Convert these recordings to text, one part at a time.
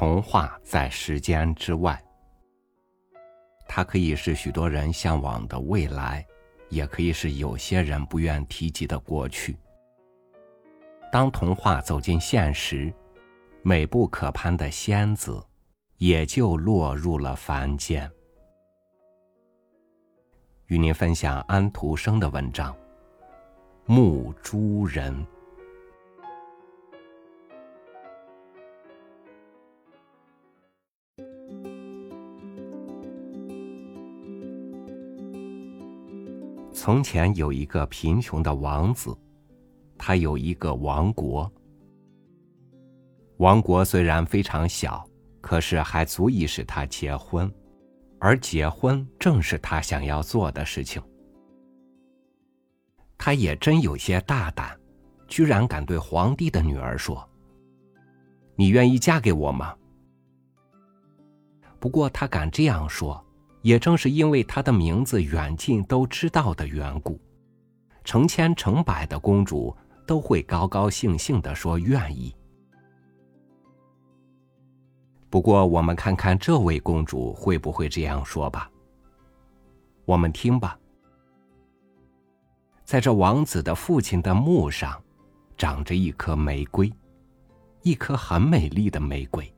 童话在时间之外，它可以是许多人向往的未来，也可以是有些人不愿提及的过去。当童话走进现实，美不可攀的仙子也就落入了凡间。与您分享安徒生的文章《牧猪人》。从前有一个贫穷的王子，他有一个王国。王国虽然非常小，可是还足以使他结婚。而结婚正是他想要做的事情。他也真有些大胆，居然敢对皇帝的女儿说：“你愿意嫁给我吗？”不过他敢这样说，也正是因为他的名字远近都知道的缘故，成千成百的公主都会高高兴兴的说愿意。不过，我们看看这位公主会不会这样说吧。我们听吧。在这王子的父亲的墓上，长着一棵玫瑰，一棵很美丽的玫瑰。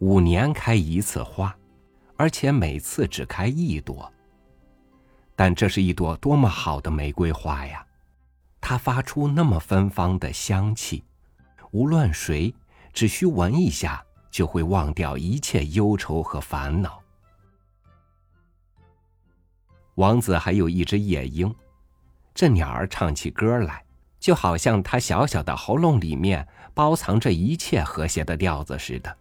五年开一次花，而且每次只开一朵。但这是一朵多么好的玫瑰花呀！它发出那么芬芳的香气，无论谁只需闻一下。就会忘掉一切忧愁和烦恼。王子还有一只夜莺，这鸟儿唱起歌来，就好像它小小的喉咙里面包藏着一切和谐的调子似的。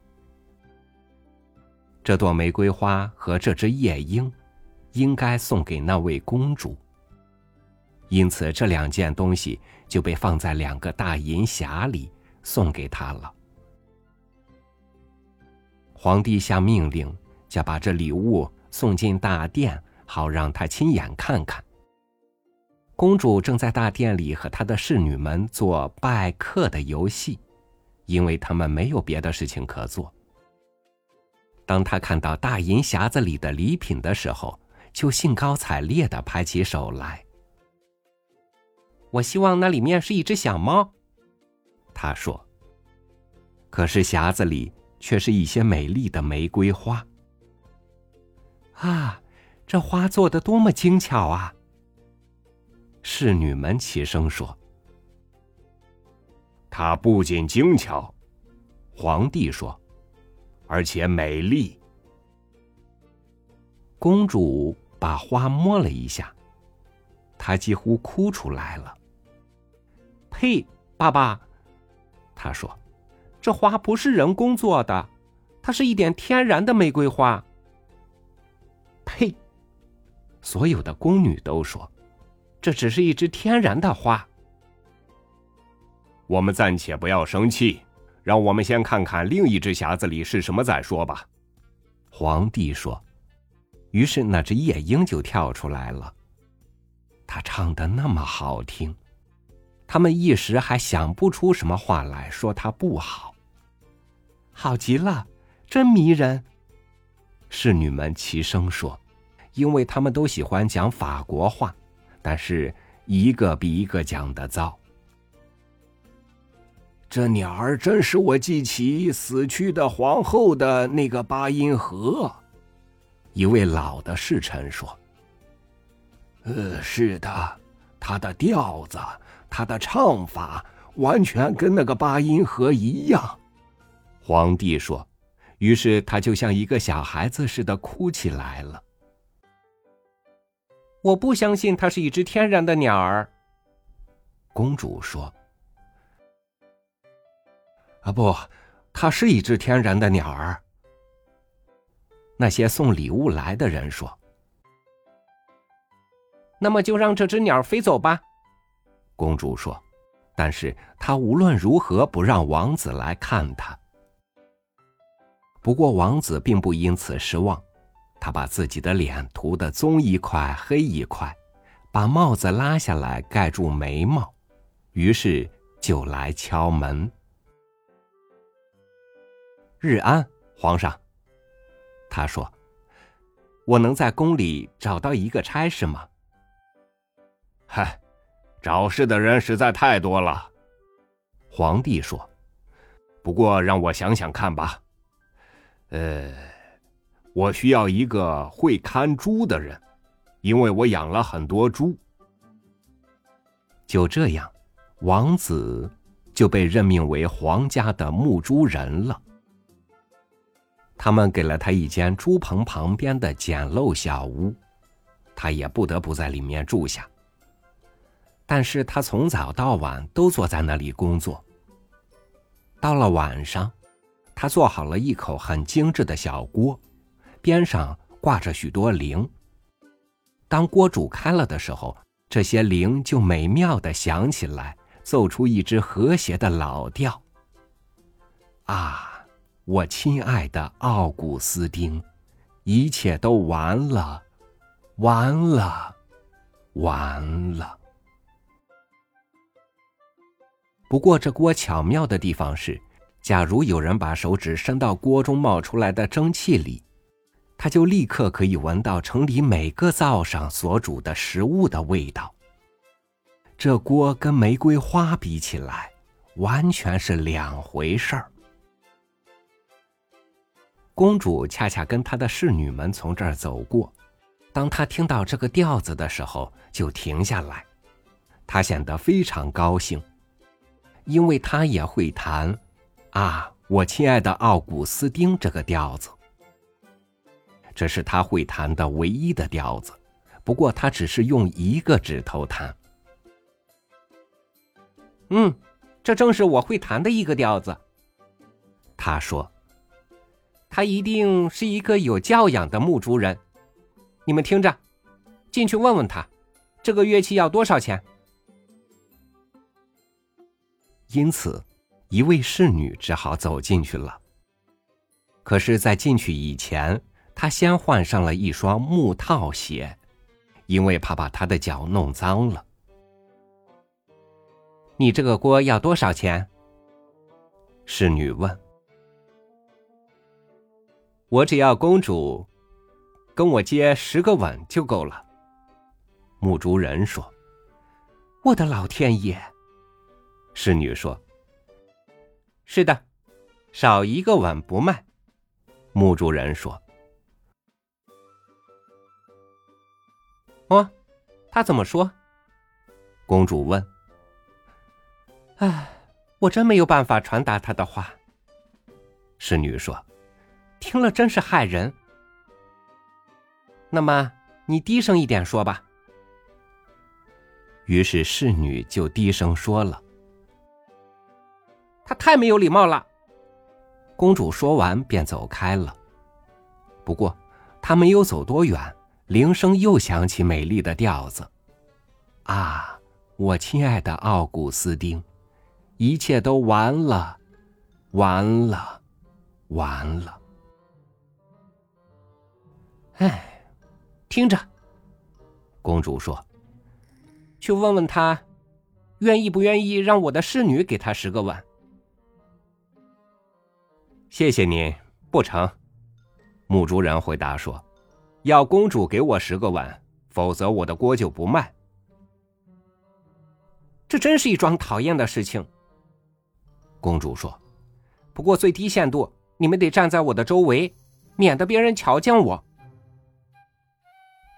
这朵玫瑰花和这只夜莺，应该送给那位公主。因此，这两件东西就被放在两个大银匣里，送给她了。皇帝下命令，叫把这礼物送进大殿，好让他亲眼看看。公主正在大殿里和她的侍女们做拜客的游戏，因为他们没有别的事情可做。当他看到大银匣子里的礼品的时候，就兴高采烈的拍起手来。我希望那里面是一只小猫，他说。可是匣子里。却是一些美丽的玫瑰花。啊，这花做的多么精巧啊！侍女们齐声说：“它不仅精巧，皇帝说，而且美丽。”公主把花摸了一下，她几乎哭出来了。呸，爸爸，她说。这花不是人工做的，它是一点天然的玫瑰花。呸！所有的宫女都说，这只是一只天然的花。我们暂且不要生气，让我们先看看另一只匣子里是什么再说吧。皇帝说。于是那只夜莺就跳出来了，它唱的那么好听，他们一时还想不出什么话来说它不好。好极了，真迷人。侍女们齐声说，因为他们都喜欢讲法国话，但是一个比一个讲的糟。这鸟儿真使我记起死去的皇后的那个八音盒。一位老的侍臣说：“呃，是的，他的调子，他的唱法，完全跟那个八音盒一样。”皇帝说：“于是他就像一个小孩子似的哭起来了。”我不相信它是一只天然的鸟儿。公主说：“啊，不，它是一只天然的鸟儿。”那些送礼物来的人说：“那么就让这只鸟飞走吧。”公主说：“但是她无论如何不让王子来看她。”不过王子并不因此失望，他把自己的脸涂得棕一块黑一块，把帽子拉下来盖住眉毛，于是就来敲门。日安，皇上。他说：“我能在宫里找到一个差事吗？”嗨，找事的人实在太多了。皇帝说：“不过让我想想看吧。呃，我需要一个会看猪的人，因为我养了很多猪。”就这样，王子就被任命为皇家的牧猪人了。他们给了他一间猪棚旁边的简陋小屋，他也不得不在里面住下。但是他从早到晚都坐在那里工作。到了晚上，他做好了一口很精致的小锅，边上挂着许多铃。当锅煮开了的时候，这些铃就美妙的响起来，奏出一支和谐的老调。啊，我亲爱的奥古斯丁，一切都完了，完了，完了。不过这锅巧妙的地方是，假如有人把手指伸到锅中冒出来的蒸汽里。他就立刻可以闻到城里每个灶上所煮的食物的味道。这锅跟玫瑰花比起来，完全是两回事儿。公主恰恰跟她的侍女们从这儿走过，当她听到这个调子的时候，就停下来。她显得非常高兴，因为她也会弹，啊，我亲爱的奥古斯丁这个调子。这是他会弹的唯一的调子，不过他只是用一个指头弹。嗯，这正是我会弹的一个调子。他说：“他一定是一个有教养的牧猪人。”你们听着，进去问问他，这个乐器要多少钱。因此，一位侍女只好走进去了。可是，在进去以前，他先换上了一双木套鞋，因为怕把他的脚弄脏了。你这个锅要多少钱？侍女问。我只要公主跟我接十个吻就够了。牧猪人说：“我的老天爷！”侍女说：“是的，少一个吻不卖。”牧猪人说。哦，他怎么说？公主问。唉，我真没有办法传达他的话。侍女说：“听了真是害人。”那么你低声一点说吧。于是侍女就低声说了：“他太没有礼貌了。”公主说完便走开了。不过，她没有走多远。铃声又响起，美丽的调子。啊，我亲爱的奥古斯丁，一切都完了，完了，完了。哎，听着，公主说：“去问问他，愿意不愿意让我的侍女给他十个吻。”谢谢您，不成。母猪人回答说。要公主给我十个碗，否则我的锅就不卖。这真是一桩讨厌的事情。公主说：“不过最低限度，你们得站在我的周围，免得别人瞧见我。”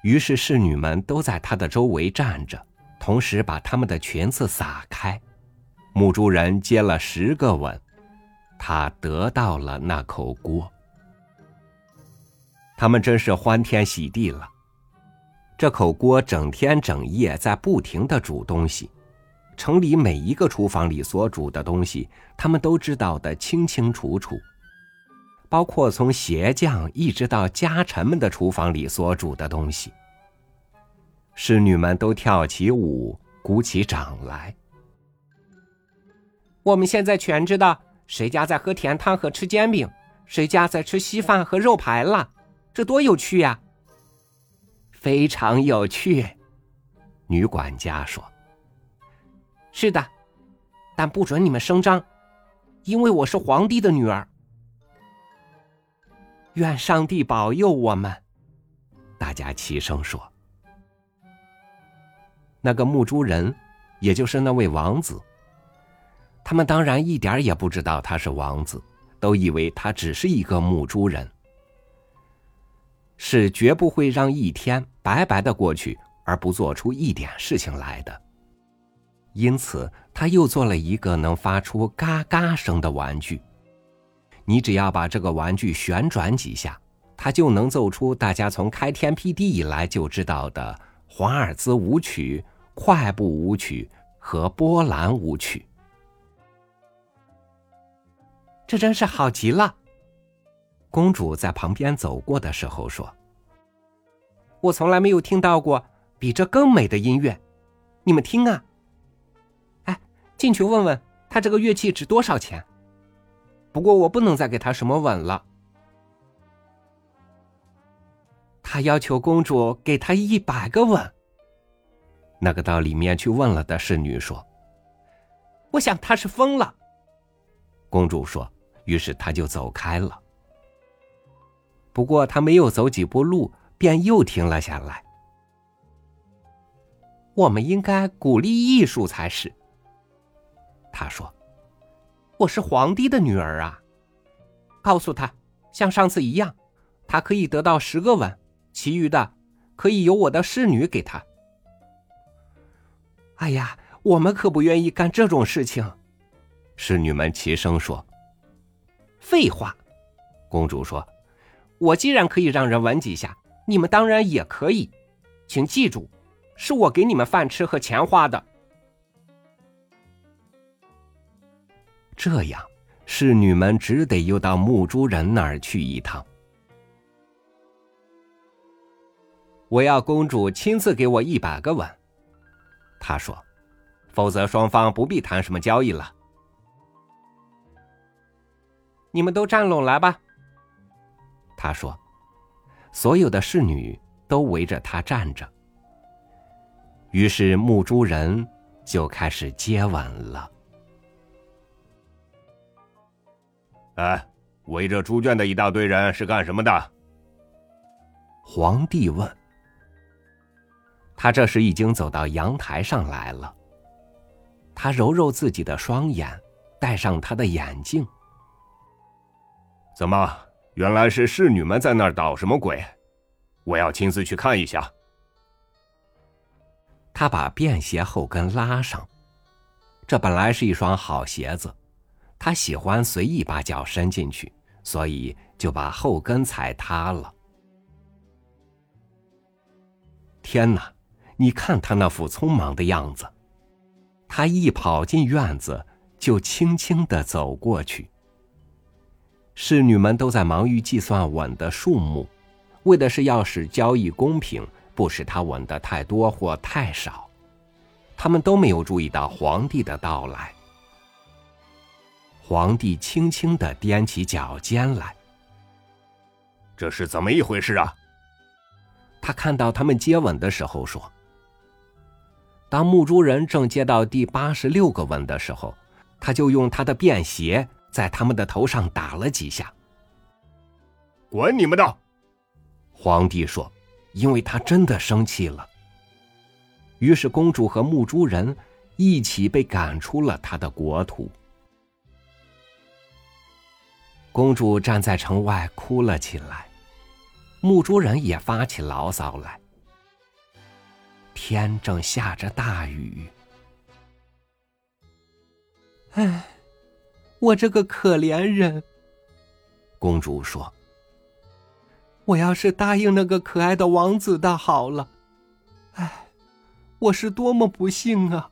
于是侍女们都在她的周围站着，同时把她们的裙子撒开。母猪人接了十个吻，他得到了那口锅。他们真是欢天喜地了。这口锅整天整夜在不停的煮东西，城里每一个厨房里所煮的东西，他们都知道的清清楚楚，包括从鞋匠一直到家臣们的厨房里所煮的东西。侍女们都跳起舞，鼓起掌来。我们现在全知道谁家在喝甜汤和吃煎饼，谁家在吃稀饭和肉排了。这多有趣呀！非常有趣，女管家说：“是的，但不准你们声张，因为我是皇帝的女儿。”愿上帝保佑我们！大家齐声说。那个牧猪人，也就是那位王子。他们当然一点也不知道他是王子，都以为他只是一个牧猪人，是绝不会让一天白白的过去而不做出一点事情来的。因此，他又做了一个能发出嘎嘎声的玩具。你只要把这个玩具旋转几下，它就能奏出大家从开天辟地以来就知道的华尔兹舞曲、快步舞曲和波兰舞曲。这真是好极了。公主在旁边走过的时候说：“我从来没有听到过比这更美的音乐，你们听啊！哎，进去问问他这个乐器值多少钱。”不过我不能再给他什么吻了。他要求公主给他一百个吻。那个到里面去问了的侍女说：“我想他是疯了。”公主说：“于是他就走开了。”不过他没有走几步路，便又停了下来。我们应该鼓励艺术才是。他说。我是皇帝的女儿啊！告诉他，像上次一样，他可以得到十个吻，其余的可以由我的侍女给他。哎呀，我们可不愿意干这种事情！侍女们齐声说。废话，公主说：“我既然可以让人吻几下，你们当然也可以。请记住，是我给你们饭吃和钱花的。”这样，侍女们只得又到牧猪人那儿去一趟。我要公主亲自给我一百个吻，他说，否则双方不必谈什么交易了。你们都站拢来吧，他说，所有的侍女都围着他站着。于是牧猪人就开始接吻了。哎，围着猪圈的一大堆人是干什么的？皇帝问。他这时已经走到阳台上来了。他揉揉自己的双眼，戴上他的眼镜。怎么，原来是侍女们在那儿捣什么鬼？我要亲自去看一下。他把便鞋后跟拉上，这本来是一双好鞋子。他喜欢随意把脚伸进去，所以就把后跟踩塌了。天哪！你看他那副匆忙的样子。他一跑进院子，就轻轻的走过去。侍女们都在忙于计算吻的数目，为的是要使交易公平，不使他吻的太多或太少。他们都没有注意到皇帝的到来。皇帝轻轻的踮起脚尖来。这是怎么一回事啊？他看到他们接吻的时候说：“当牧猪人正接到第八十六个吻的时候，他就用他的便鞋在他们的头上打了几下。”滚你们的！皇帝说，因为他真的生气了。于是公主和牧猪人一起被赶出了他的国土。公主站在城外哭了起来，牧猪人也发起牢骚来。天正下着大雨。哎，我这个可怜人。公主说：“我要是答应那个可爱的王子的好了。哎，我是多么不幸啊！”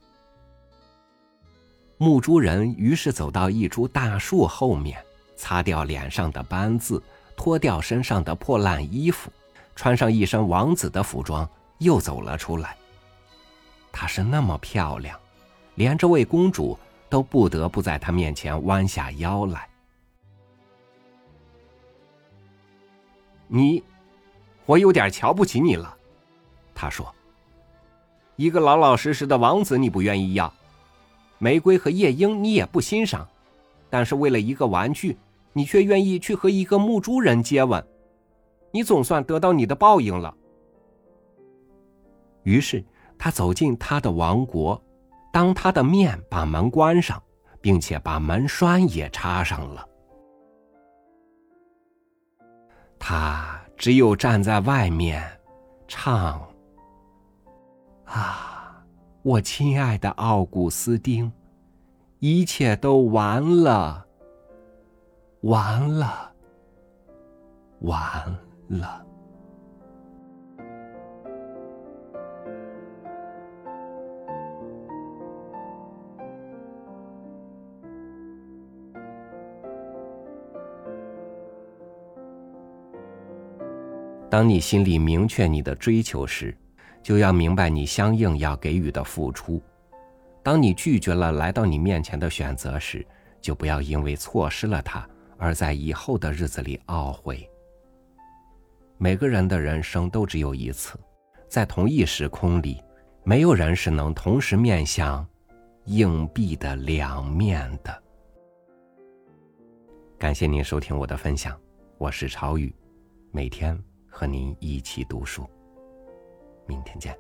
牧猪人于是走到一株大树后面。擦掉脸上的斑渍，脱掉身上的破烂衣服，穿上一身王子的服装，又走了出来。她是那么漂亮，连这位公主都不得不在她面前弯下腰来。你，我有点瞧不起你了，他说。一个老老实实的王子你不愿意要，玫瑰和夜莺你也不欣赏，但是为了一个玩具。你却愿意去和一个牧猪人接吻，你总算得到你的报应了。于是他走进他的王国，当他的面把门关上，并且把门栓也插上了。他只有站在外面，唱：“啊，我亲爱的奥古斯丁，一切都完了，完了，完了。”当你心里明确你的追求时，就要明白你相应要给予的付出。当你拒绝了来到你面前的选择时，就不要因为错失了它而在以后的日子里懊悔。每个人的人生都只有一次，在同一时空里，没有人是能同时面向硬币的两面的。感谢您收听我的分享，我是朝宇，每天。和您一起读书，明天见。